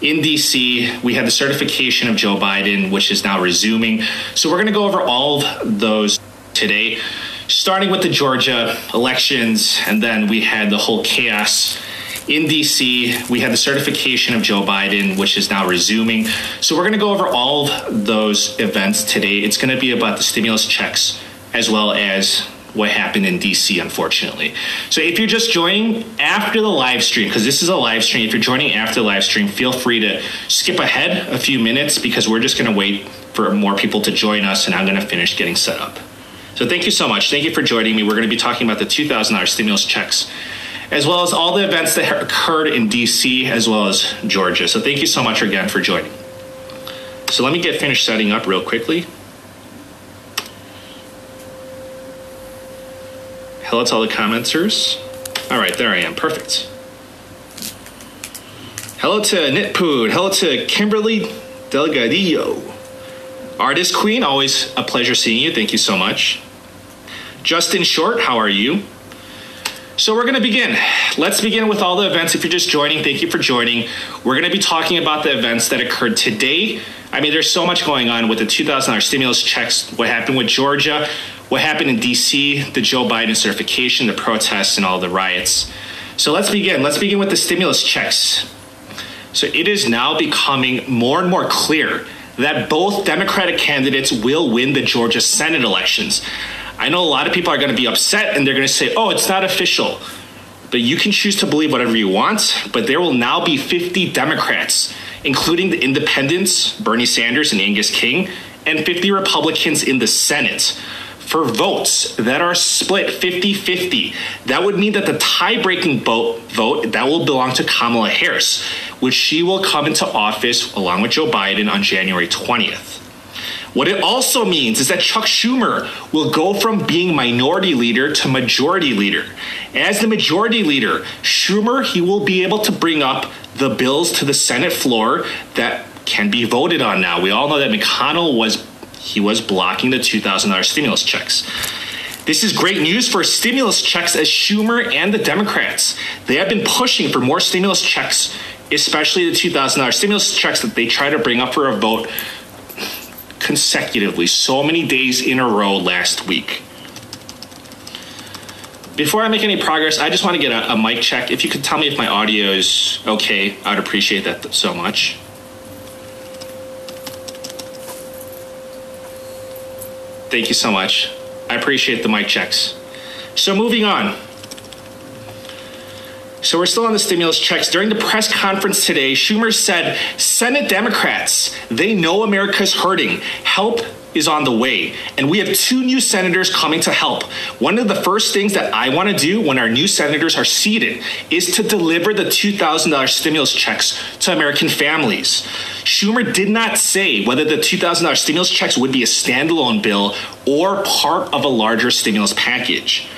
in DC. We had the certification of Joe Biden, which is now resuming. So we're going to go over all of those today, starting with the Georgia elections, and then we had the whole chaos in DC. We had the certification of Joe Biden, which is now resuming. So we're going to go over all of those events today. It's going to be about the stimulus checks as well as what happened in DC, unfortunately. So if you're just joining after the live stream, because this is a live stream, if you're joining after the live stream, feel free to skip ahead a few minutes because we're just going to wait for more people to join us and I'm going to finish getting set up. So thank you so much. Thank you for joining me. We're going to be talking about the $2,000 stimulus checks, as well as all the events that occurred in DC, as well as Georgia. So thank you so much again for joining. So let me get finished setting up real quickly. Hello to all the commenters. All right, there I am. Perfect. Hello to Nitpood. Hello to Kimberly Delgadillo. Artist Queen, always a pleasure seeing you. Thank you so much. Justin Short, how are you? So we're going to begin. Let's begin with all the events. If you're just joining, thank you for joining. We're going to be talking about the events that occurred today. I mean, there's so much going on with the $2,000 stimulus checks, what happened with Georgia, what happened in DC, the Joe Biden certification, the protests, and all the riots. So let's begin. Let's begin with the stimulus checks. So it is now becoming more and more clear that both Democratic candidates will win the Georgia Senate elections. I know a lot of people are going to be upset and they're going to say, oh, it's not official. But you can choose to believe whatever you want, but there will now be 50 Democrats, including the independents, Bernie Sanders and Angus King, and 50 Republicans in the Senate for votes that are split 50-50 that would mean that the tie-breaking vote, vote that will belong to kamala harris which she will come into office along with joe biden on january 20th what it also means is that Chuck Schumer will go from being minority leader to majority leader. As the majority leader, Schumer he will be able to bring up the bills to the Senate floor that can be voted on now. We all know that McConnell was he was blocking the $2,000 stimulus checks. This is great news for stimulus checks as Schumer and the Democrats. They have been pushing for more stimulus checks, especially the $2,000 stimulus checks that they try to bring up for a vote consecutively, so many days in a row last week. Before I make any progress, I just want to get a, a mic check. If you could tell me if my audio is okay, I'd appreciate that so much. Thank you so much. I appreciate the mic checks. So, moving on. So, we're still on the stimulus checks. During the press conference today, Schumer said Senate Democrats, they know America's hurting. Help is on the way, and we have two new senators coming to help. One of the first things that I want to do when our new senators are seated is to deliver the $2,000 stimulus checks to American families. Schumer did not say whether the $2,000 stimulus checks would be a standalone bill or part of a larger stimulus package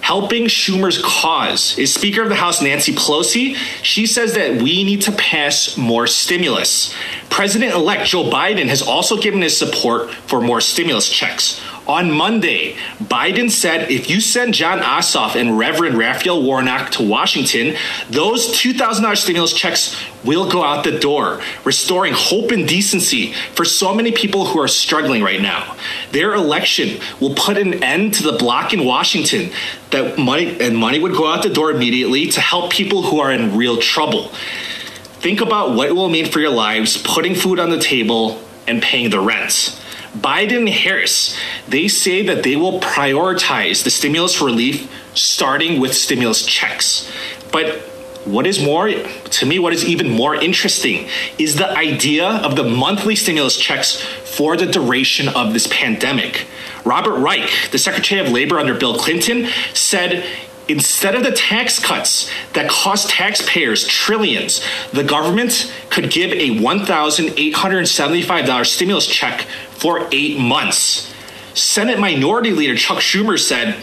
helping Schumer's cause is Speaker of the House Nancy Pelosi. She says that we need to pass more stimulus. President elect Joe Biden has also given his support for more stimulus checks. On Monday, Biden said if you send Jon Ossoff and Reverend Raphael Warnock to Washington, those $2,000 stimulus checks will go out the door, restoring hope and decency for so many people who are struggling right now. Their election will put an end to the block in Washington that money and money would go out the door immediately to help people who are in real trouble. Think about what it will mean for your lives, putting food on the table and paying the rent. Biden and Harris, they say that they will prioritize the stimulus relief starting with stimulus checks. But what is more, to me, what is even more interesting is the idea of the monthly stimulus checks for the duration of this pandemic. Robert Reich, the Secretary of Labor under Bill Clinton, said Instead of the tax cuts that cost taxpayers trillions, the government could give a $1,875 stimulus check for eight months. Senate Minority Leader Chuck Schumer said,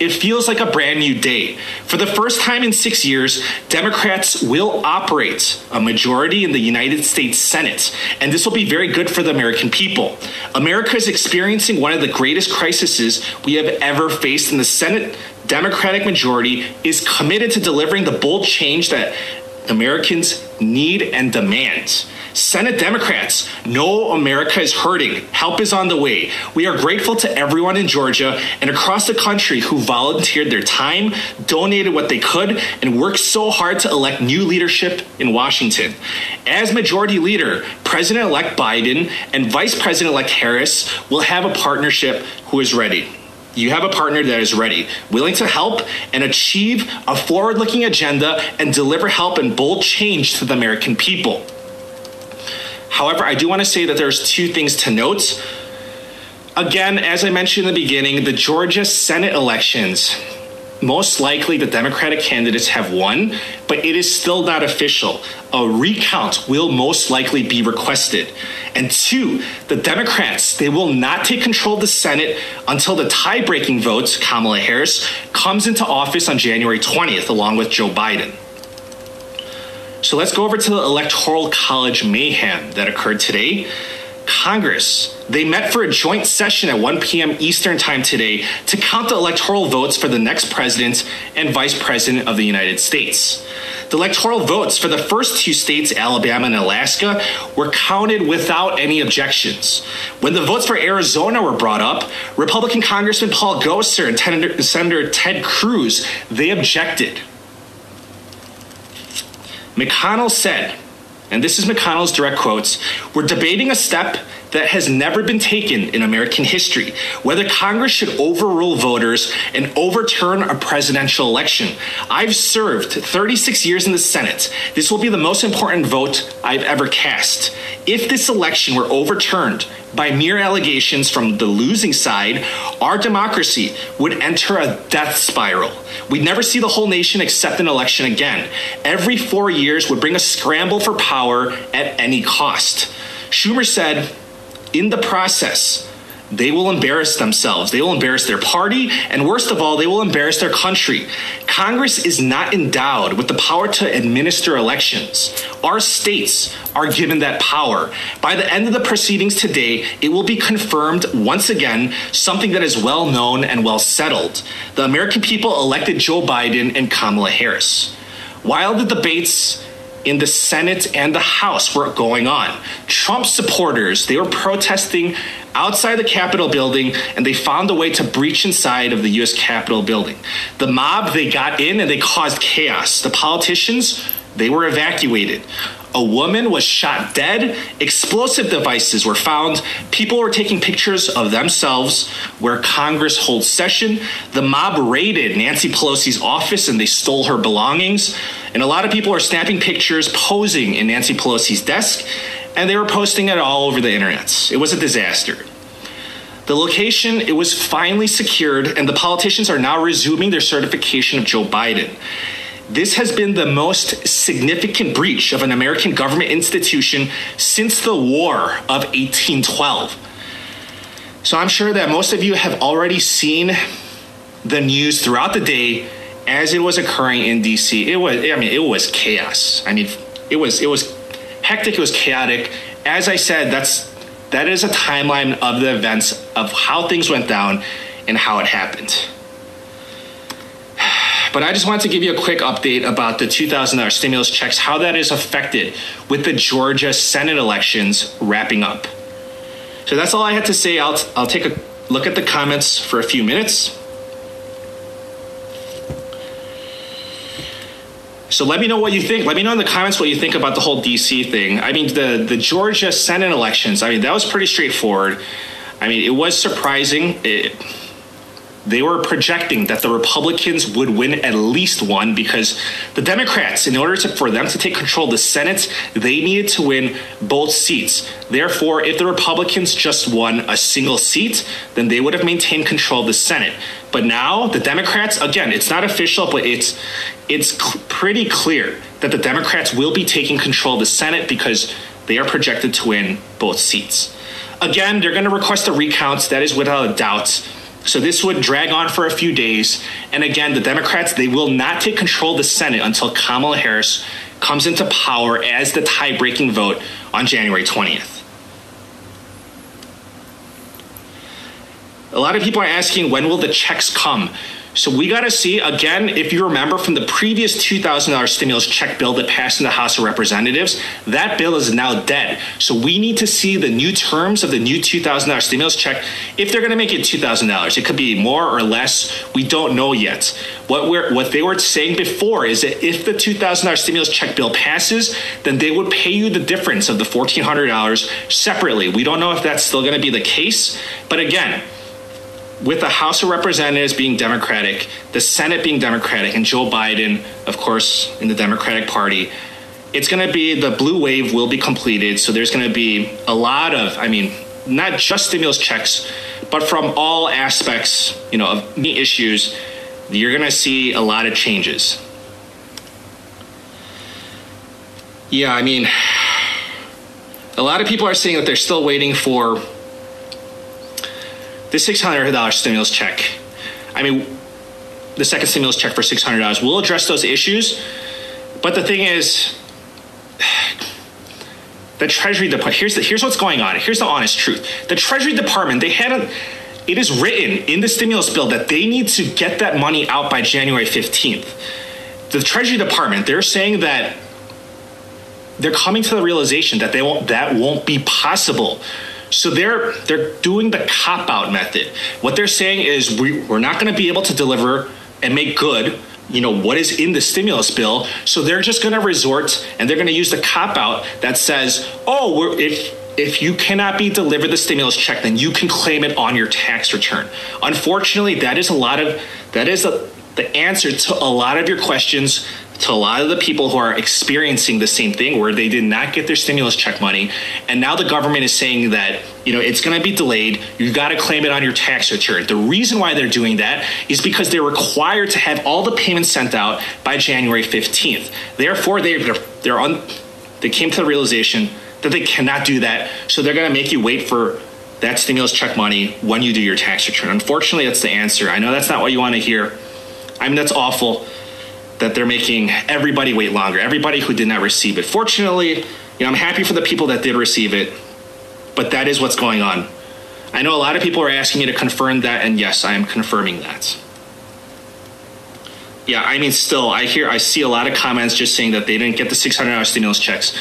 it feels like a brand new day. For the first time in six years, Democrats will operate a majority in the United States Senate, and this will be very good for the American people. America is experiencing one of the greatest crises we have ever faced, and the Senate Democratic majority is committed to delivering the bold change that Americans need and demand. Senate Democrats know America is hurting. Help is on the way. We are grateful to everyone in Georgia and across the country who volunteered their time, donated what they could, and worked so hard to elect new leadership in Washington. As Majority Leader, President elect Biden and Vice President elect Harris will have a partnership who is ready you have a partner that is ready, willing to help and achieve a forward looking agenda and deliver help and bold change to the American people. However, I do want to say that there's two things to note. Again, as I mentioned in the beginning, the Georgia Senate elections most likely the Democratic candidates have won, but it is still not official. A recount will most likely be requested. And two, the Democrats, they will not take control of the Senate until the tie breaking vote, Kamala Harris, comes into office on January 20th, along with Joe Biden. So let's go over to the Electoral College mayhem that occurred today. Congress. They met for a joint session at 1 p.m. Eastern Time today to count the electoral votes for the next president and vice president of the United States. The electoral votes for the first two states, Alabama and Alaska, were counted without any objections. When the votes for Arizona were brought up, Republican Congressman Paul Gosar and Senator Ted Cruz, they objected. McConnell said, and this is McConnell's direct quotes, we're debating a step that has never been taken in American history whether Congress should overrule voters and overturn a presidential election. I've served 36 years in the Senate. This will be the most important vote I've ever cast. If this election were overturned by mere allegations from the losing side, our democracy would enter a death spiral. We'd never see the whole nation accept an election again. Every four years would bring a scramble for power at any cost. Schumer said, in the process, they will embarrass themselves. They will embarrass their party. And worst of all, they will embarrass their country. Congress is not endowed with the power to administer elections. Our states are given that power. By the end of the proceedings today, it will be confirmed once again something that is well known and well settled. The American people elected Joe Biden and Kamala Harris. While the debates in the Senate and the House were going on. Trump supporters, they were protesting outside the Capitol building and they found a way to breach inside of the US Capitol building. The mob, they got in and they caused chaos. The politicians, they were evacuated. A woman was shot dead. Explosive devices were found. People were taking pictures of themselves where Congress holds session. The mob raided Nancy Pelosi's office and they stole her belongings. And a lot of people are snapping pictures posing in Nancy Pelosi's desk and they were posting it all over the internet. It was a disaster. The location it was finally secured and the politicians are now resuming their certification of Joe Biden. This has been the most significant breach of an American government institution since the War of 1812. So I'm sure that most of you have already seen the news throughout the day as it was occurring in DC. It was I mean it was chaos. I mean it was it was hectic, it was chaotic. As I said, that's that is a timeline of the events of how things went down and how it happened. But I just wanted to give you a quick update about the $2,000 stimulus checks, how that is affected with the Georgia Senate elections wrapping up. So that's all I had to say. I'll, I'll take a look at the comments for a few minutes. So let me know what you think. Let me know in the comments what you think about the whole DC thing. I mean, the, the Georgia Senate elections, I mean, that was pretty straightforward. I mean, it was surprising. It, they were projecting that the Republicans would win at least one because the Democrats, in order to, for them to take control of the Senate, they needed to win both seats. Therefore, if the Republicans just won a single seat, then they would have maintained control of the Senate. But now the Democrats, again, it's not official, but it's it's cl- pretty clear that the Democrats will be taking control of the Senate because they are projected to win both seats. Again, they're going to request a recount. That is without a doubt. So this would drag on for a few days. And again, the Democrats, they will not take control of the Senate until Kamala Harris comes into power as the tie breaking vote on January 20th. A lot of people are asking when will the checks come? So we got to see again. If you remember from the previous two thousand dollars stimulus check bill that passed in the House of Representatives, that bill is now dead. So we need to see the new terms of the new two thousand dollars stimulus check. If they're going to make it two thousand dollars, it could be more or less. We don't know yet. What we're what they were saying before is that if the two thousand dollars stimulus check bill passes, then they would pay you the difference of the fourteen hundred dollars separately. We don't know if that's still going to be the case, but again with the House of Representatives being Democratic, the Senate being Democratic, and Joe Biden, of course, in the Democratic Party, it's going to be the blue wave will be completed. So there's going to be a lot of, I mean, not just stimulus checks, but from all aspects, you know, of the issues, you're going to see a lot of changes. Yeah, I mean, a lot of people are saying that they're still waiting for the $600 stimulus check, I mean, the second stimulus check for $600 will address those issues. But the thing is, the Treasury Department, here's, the, here's what's going on. Here's the honest truth. The Treasury Department, they had a, it is written in the stimulus bill that they need to get that money out by January 15th. The Treasury Department, they're saying that they're coming to the realization that they won't that won't be possible so they're they're doing the cop out method. What they're saying is we, we're not going to be able to deliver and make good you know what is in the stimulus bill so they're just going to resort and they're going to use the cop out that says oh if if you cannot be delivered the stimulus check then you can claim it on your tax return unfortunately that is a lot of that is a, the answer to a lot of your questions to a lot of the people who are experiencing the same thing where they did not get their stimulus check money. And now the government is saying that you know it's going to be delayed. You've got to claim it on your tax return. The reason why they're doing that is because they're required to have all the payments sent out by january 15th therefore they, they're, they're on they came to the realization that they cannot do that. So they're going to make you wait for that stimulus check money when you do your tax return. Unfortunately that's the answer. I know that's not what you want to hear. I mean that's awful that they're making everybody wait longer, everybody who did not receive it. Fortunately, you know, I'm happy for the people that did receive it, but that is what's going on. I know a lot of people are asking me to confirm that, and yes, I am confirming that. Yeah, I mean, still, I hear, I see a lot of comments just saying that they didn't get the $600 stimulus checks.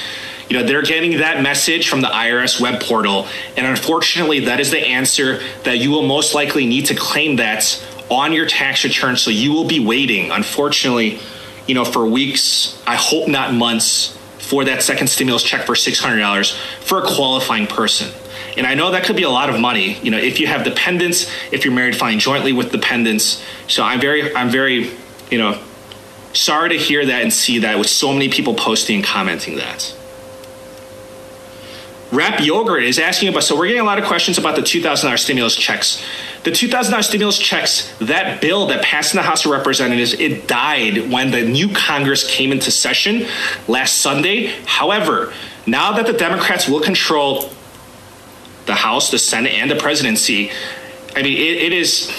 You know, they're getting that message from the IRS web portal, and unfortunately, that is the answer that you will most likely need to claim that on your tax return. So you will be waiting, unfortunately, you know, for weeks, I hope not months, for that second stimulus check for $600 for a qualifying person. And I know that could be a lot of money, you know, if you have dependents, if you're married filing jointly with dependents. So I'm very, I'm very, you know, sorry to hear that and see that with so many people posting and commenting that. Rap Yogurt is asking about, so we're getting a lot of questions about the $2,000 stimulus checks. The $2,000 stimulus checks, that bill that passed in the House of Representatives, it died when the new Congress came into session last Sunday. However, now that the Democrats will control the House, the Senate, and the presidency, I mean, it, it is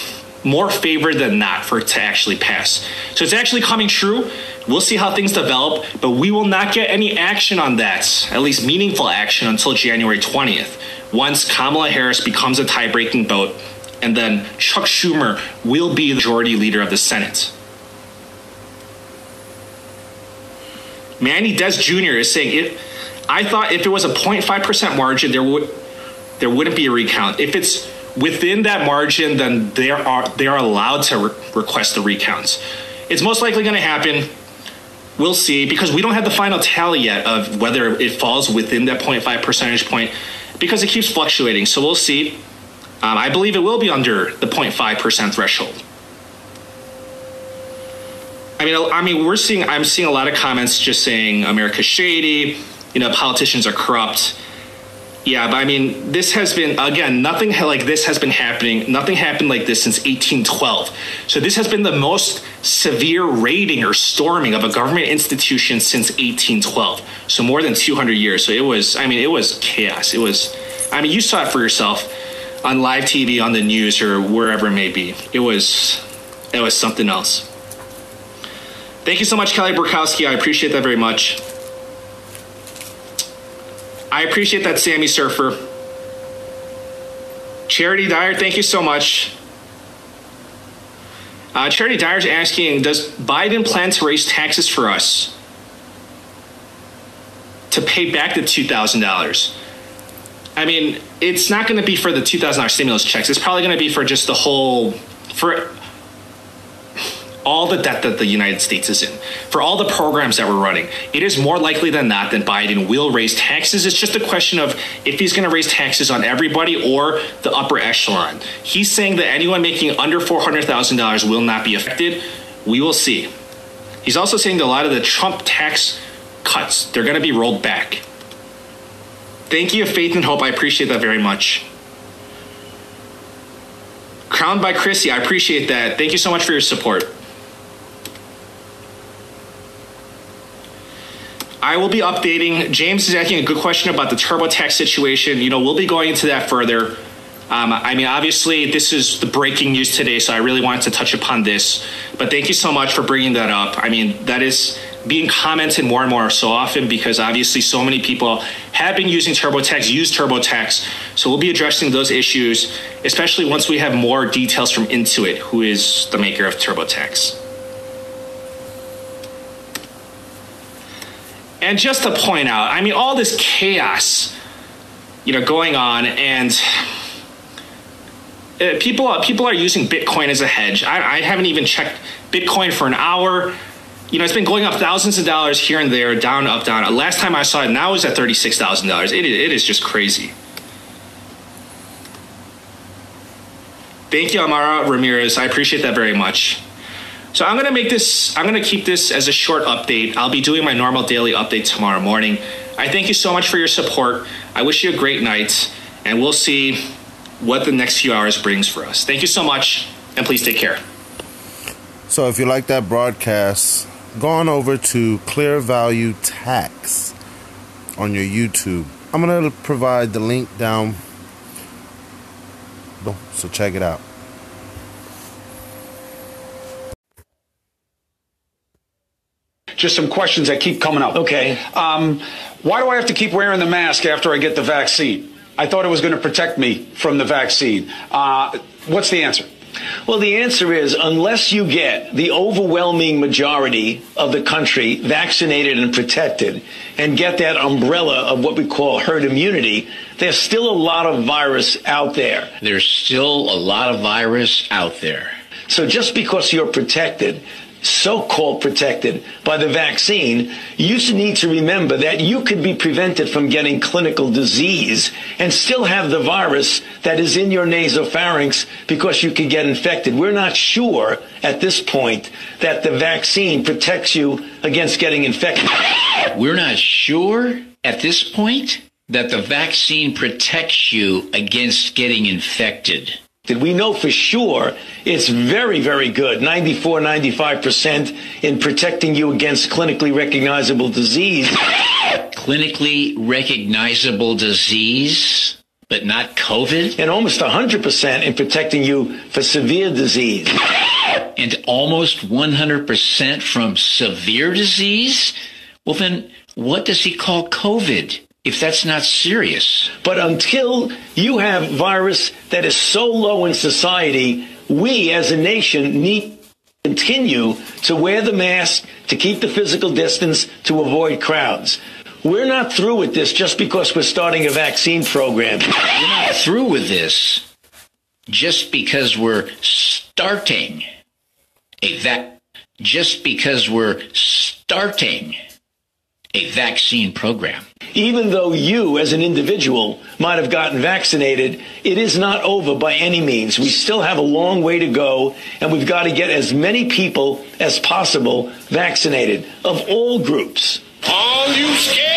more favored than not for it to actually pass. So it's actually coming true. We'll see how things develop, but we will not get any action on that, at least meaningful action, until January 20th, once Kamala Harris becomes a tie breaking vote, and then Chuck Schumer will be the majority leader of the Senate. Manny Des Jr. is saying it. I thought if it was a 0.5% margin, there would there wouldn't be a recount. If it's within that margin, then they are they are allowed to re- request the recounts. It's most likely going to happen. We'll see because we don't have the final tally yet of whether it falls within that 0.5 percentage point because it keeps fluctuating. So we'll see. Um, I believe it will be under the 0.5 percent threshold. I mean, I mean, we're seeing. I'm seeing a lot of comments just saying America's shady. You know, politicians are corrupt. Yeah, but I mean, this has been again nothing like this has been happening. Nothing happened like this since 1812. So this has been the most severe raiding or storming of a government institution since 1812. So more than 200 years. So it was. I mean, it was chaos. It was. I mean, you saw it for yourself on live TV, on the news, or wherever it may be. It was. It was something else. Thank you so much, Kelly Burkowski. I appreciate that very much. I appreciate that, Sammy Surfer. Charity Dyer, thank you so much. Uh, Charity Dyer's asking Does Biden plan to raise taxes for us to pay back the $2,000? I mean, it's not going to be for the $2,000 stimulus checks. It's probably going to be for just the whole, for all the debt that the United States is in, for all the programs that we're running, it is more likely than not that Biden will raise taxes. It's just a question of if he's going to raise taxes on everybody or the upper echelon. He's saying that anyone making under $400,000 will not be affected. We will see. He's also saying that a lot of the Trump tax cuts, they're going to be rolled back. Thank you, Faith and Hope. I appreciate that very much. Crowned by Chrissy, I appreciate that. Thank you so much for your support. I will be updating. James is asking a good question about the TurboTax situation. You know, we'll be going into that further. Um, I mean, obviously, this is the breaking news today, so I really wanted to touch upon this. But thank you so much for bringing that up. I mean, that is being commented more and more so often because obviously so many people have been using TurboTax, use TurboTax. So we'll be addressing those issues, especially once we have more details from Intuit, who is the maker of TurboTax. And just to point out, I mean, all this chaos, you know, going on, and uh, people people are using Bitcoin as a hedge. I, I haven't even checked Bitcoin for an hour. You know, it's been going up thousands of dollars here and there, down, up, down. Last time I saw it, now it's at thirty-six thousand dollars. It it is just crazy. Thank you, Amara Ramirez. I appreciate that very much. So I'm to make this, I'm going to keep this as a short update. I'll be doing my normal daily update tomorrow morning. I thank you so much for your support. I wish you a great night, and we'll see what the next few hours brings for us. Thank you so much, and please take care. So if you like that broadcast, go on over to Clear Value Tax on your YouTube. I'm going to provide the link down. So check it out. just some questions that keep coming up. Okay. Um, why do I have to keep wearing the mask after I get the vaccine? I thought it was going to protect me from the vaccine. Uh, what's the answer? Well, the answer is unless you get the overwhelming majority of the country vaccinated and protected and get that umbrella of what we call herd immunity, there's still a lot of virus out there. There's still a lot of virus out there. So just because you're protected so-called protected by the vaccine, you need to remember that you could be prevented from getting clinical disease and still have the virus that is in your nasopharynx because you could get infected. We're not sure at this point that the vaccine protects you against getting infected. We're not sure at this point that the vaccine protects you against getting infected. Did we know for sure it's very, very good, 94, 95% in protecting you against clinically recognizable disease. Clinically recognizable disease, but not COVID? And almost 100% in protecting you for severe disease. And almost 100% from severe disease? Well, then what does he call COVID? If that's not serious. But until you have virus that is so low in society, we as a nation need continue to wear the mask, to keep the physical distance, to avoid crowds. We're not through with this just because we're starting a vaccine program. We're not through with this just because we're starting a vac just because we're starting a vaccine program. Even though you, as an individual, might have gotten vaccinated, it is not over by any means. We still have a long way to go, and we've got to get as many people as possible vaccinated of all groups. All you scared